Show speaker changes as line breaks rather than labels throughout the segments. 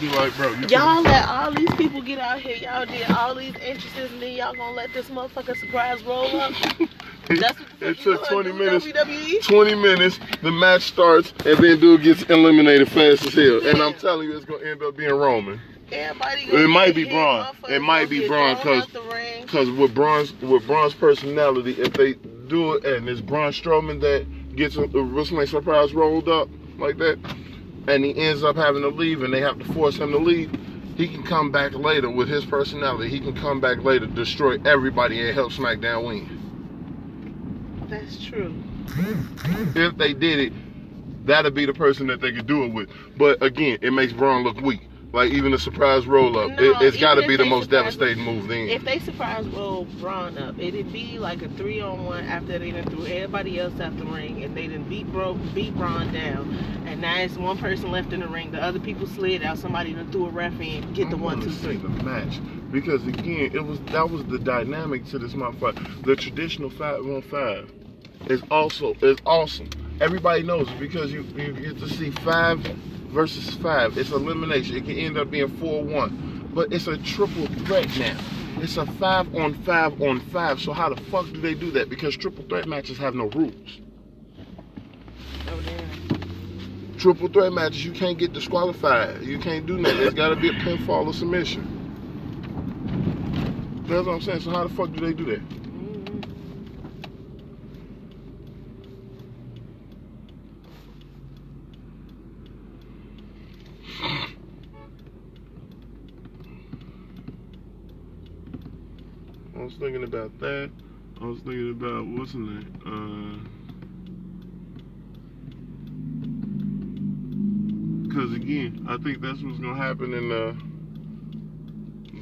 be like, bro,
Y'all let all these people get out here. Y'all did all these entrances, and then y'all gonna let this motherfucker surprise roll up. That's what
It took 20 minutes.
WWE.
20 minutes, the match starts, and then dude gets eliminated fast as hell. And I'm telling you, it's gonna end up being Roman. It might be Braun. It might be Braun,
thrown
'cause-
out the ring.
Cause with Braun's with Braun's personality, if they do it and it's Braun Strowman that gets a, a wrestling surprise rolled up like that, and he ends up having to leave, and they have to force him to leave, he can come back later with his personality. He can come back later, destroy everybody, and help SmackDown win.
That's true.
If they did it, that'd be the person that they could do it with. But again, it makes Braun look weak. Like even a surprise roll up,
No,
it, it's
even
got to be the most devastating move then.
If they surprise roll Braun up, it'd be like a three on one after they done threw everybody else out the ring and they done beat Bro beat Braun down. And now it's one person left in the ring. The other people slid out. Somebody done threw a ref in. Get the
I
one,
wanna
two,
see
three.
the match because again, it was that was the dynamic to this motherfucker. The traditional five on five is also is awesome. Everybody knows because you you get to see five versus five. It's elimination. It can end up being four one, but it's a triple threat now. It's a five on five on five. So how the fuck do they do that? Because triple threat matches have no rules.
Oh damn.
Triple threat matches, you can't get disqualified. You can't do nothing. It's got to be a pinfall or submission. That's what I'm saying. So how the fuck do they do that?
Mhm.
I was thinking about that. I was thinking about what's the name? Because again, I think that's what's gonna happen in the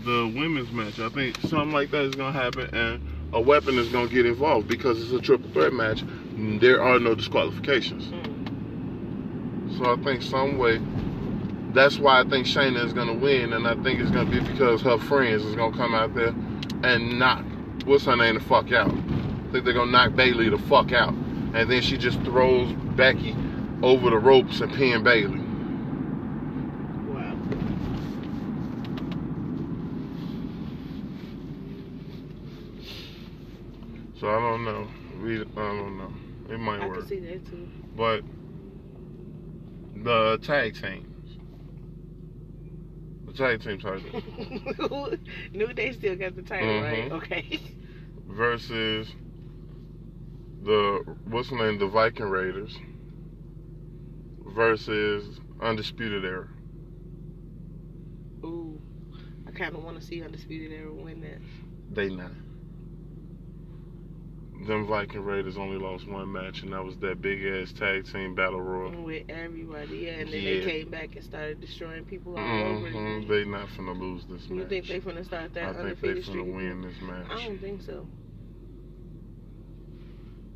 the women's match. I think something like that is gonna happen, and a weapon is gonna get involved because it's a triple threat match. There are no disqualifications.
Mm.
So I think some way. That's why I think Shayna is gonna win, and I think it's gonna be because her friends is gonna come out there and knock what's her name the fuck out. I think they're gonna knock Bayley the fuck out, and then she just throws Becky over the ropes and pin Bayley.
Wow.
So I don't know. We I don't know. It might
I
work,
can see that too.
but the tag teams, the tag team title.
New Day still got the title, right?
Mhm.
Okay.
versus the what's the name, the Viking Raiders versus Undisputed Era.
Ooh. I kind of want to see Undisputed Era win that.
They not. Them Viking Raiders only lost one match, and that was that big ass tag team battle royal.
With everybody, yeah. And then
Yeah.
they came back and started destroying people all over
hmm
again.
They not finna lose this match.
You think they finna start that
I think they finna
streak?
win this match.
I don't think so.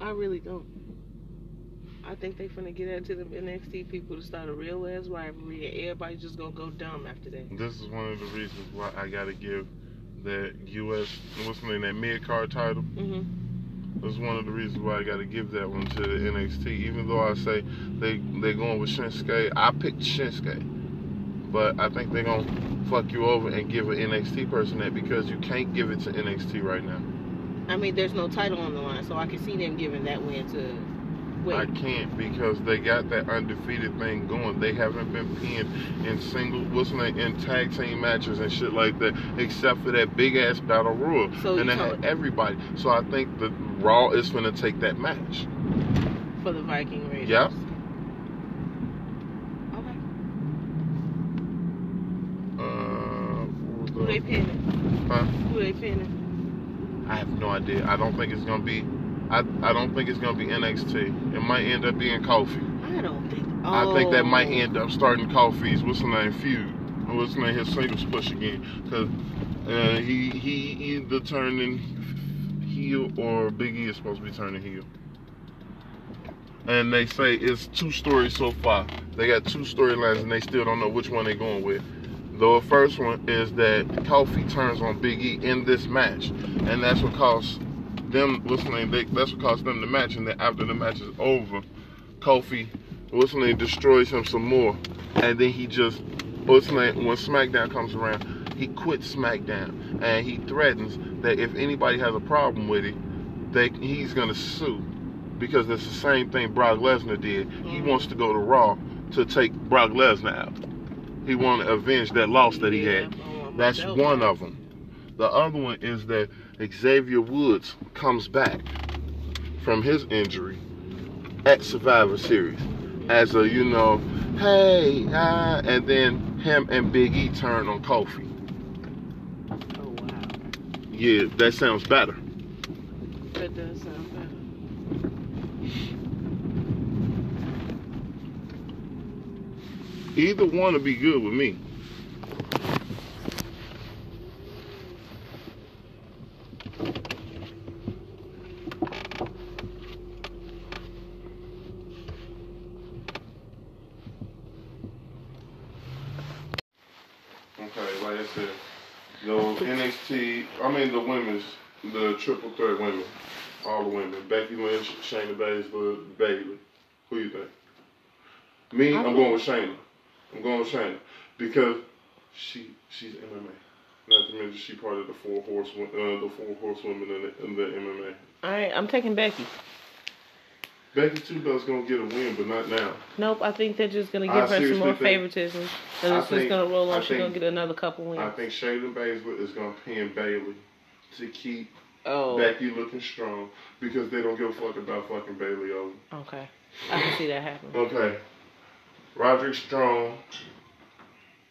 I really don't. I think they finna get into the NXT people to start a real ass rivalry, and everybody just gonna go dumb after that.
This is one of the reasons why I gotta give that U.S. what's the name, that mid card title.
hmm
That's one of the reasons why I got to give that one to the NXT. Even though I say they they going with Shinsuke, I picked Shinsuke, but I think they're gonna fuck you over and give an NXT person that because you can't give it to NXT right now.
I mean, there's no title on the line, so I can see them giving that win to. Wait,
I can't because they got that undefeated thing going. They haven't been pinned in single, what's name, in tag team matches and shit like that, except for that big ass battle royal,
So
and they had everybody. So I think the Raw is gonna take that match.
for the Viking Raiders.
Yep.
Okay.
Uh,
Who they
the-
pinning?
Huh?
Who they pinning?
I have no idea. I don't think it's gonna be. I, I don't think it's gonna be NXT. It might end up being Kofi.
I don't think.
I think that might
Oh.
end up starting Kofi's what's the name feud. What's the name his singles push again? Cause uh, he he either turning heel or Big E is supposed to be turning heel. And they say it's two stories so far. They got two storylines and they still don't know which one they're going with. The first one is that Kofi turns on Big E in this match, and that's what costs them. Name? They, that's what caused them the match. And then after the match is over, Kofi, name, destroys him some more, and then he just name? When SmackDown comes around, he quits SmackDown and he threatens that if anybody has a problem with it, they he's gonna sue because it's the same thing Brock Lesnar did. He
Mhm.
wants to go to Raw to take Brock Lesnar out. He want to avenge that loss that he had.
I want my
That's one of them. The other one is that Xavier Woods comes back from his injury at Survivor Series as a, you know, hey, ah, and then him and Big E turn on Kofi.
Oh wow,
Yeah, that sounds better.
that does sound better.
Either one would be good with me. Okay, like I said, the NXT, I mean the women's, the triple threat women, all the women, Becky Lynch, Shayna Baszler, Bayley. Who you think? Me, I'm going with Shayna. I'm going with Shayna because she she's MMA. Not to mention she part of the four horse uh, the four horsewomen in the, in the MMA.
All right, I'm taking Becky.
Becky Two Belt's gonna get a win, but not now.
Nope, I think they're just gonna
I
give her some more
think-
favoritism. And it's just gonna roll
I
on. She's gonna get another couple wins.
I think Shayna Baszler is gonna pin Bayley to keep
Oh,
Becky looking strong because they don't give a fuck about fucking Bayley over.
okay. I can see that happening.
Okay. Roderick Strong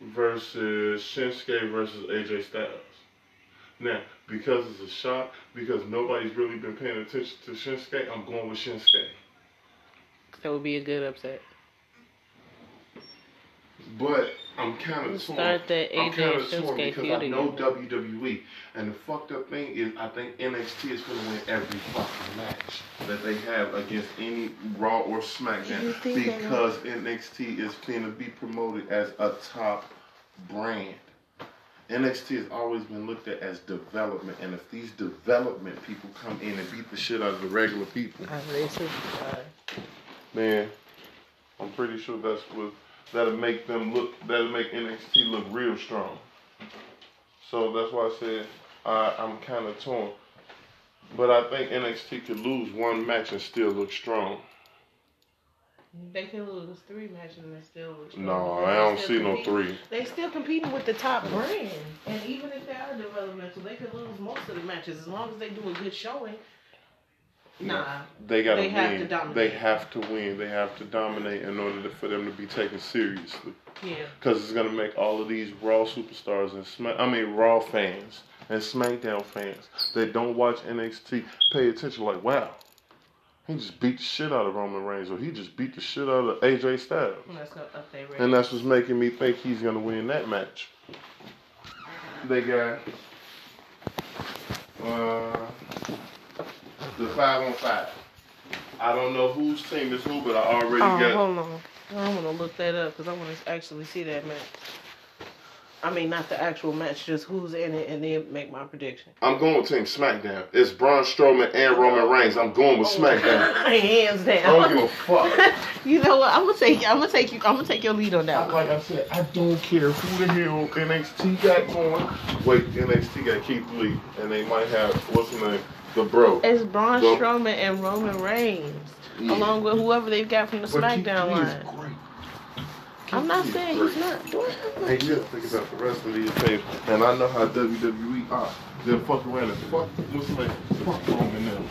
versus Shinsuke versus AJ Styles. Now, because it's a shock, because nobody's really been paying attention to Shinsuke, I'm going with Shinsuke.
That would be a good upset.
But I'm kind of
Let's
torn.
start that
I'm
AJ
kind of torn because I know
again.
WWE, and the fucked up thing is, I think NXT is going to win every fucking match that they have against any Raw or SmackDown because NXT is going to be promoted as a top brand. NXT has always been looked at as development, and if these development people come in and beat the shit out of the regular people,
I really superstar.
Man, I'm pretty sure that's what that'll make them look. That'll make NXT look real strong. So that's why I said I, I'm kind of torn. But I think NXT could lose one match and still look strong.
They can lose three matches and they still look strong.
No,
They
I don't
still
see no three.
They still competing with the top brand, and even if they are developmental, they could lose most of the matches as long as they do a good showing. Nah,
They gotta
They have to
win.
dominate.
they have to win. They have to dominate in order to, for them to be taken seriously.
yeah.
Because it's gonna make all of these Raw superstars and Smack, I mean Raw fans and SmackDown fans that don't watch NXT pay attention. Like, wow, he just beat the shit out of Roman Reigns, or he just beat the shit out of AJ Styles,
And that's gonna up their
and that's what's making me think he's gonna win that match. They got uh, the five on five. I don't know whose team is who, but I already
Oh,
got.
hold on. I want to look that up because I want to actually see that match. I mean, not the actual match, just who's in it, and then make my prediction.
I'm going with Team SmackDown. It's Braun Strowman and Roman Reigns. I'm going with oh, SmackDown.
Hands down.
I don't give a fuck.
you know what? I'm gonna take. I'm gonna take you. I'm gonna take your lead on that one.
Like I said, I don't care who the hell NXT got going. Wait, NXT got Keith Lee, and they might have what's his name, the bro.
It's Braun
the,
Strowman and Roman Reigns,
yeah.
along with whoever they've got from the
but
SmackDown line.
Great.
I'm not
he's
saying
great.
he's not.
Hey, you gotta think about the rest of these people. And I know how WWE are. Ah, they're fucking around and fuck, what's like, fuck Roman now.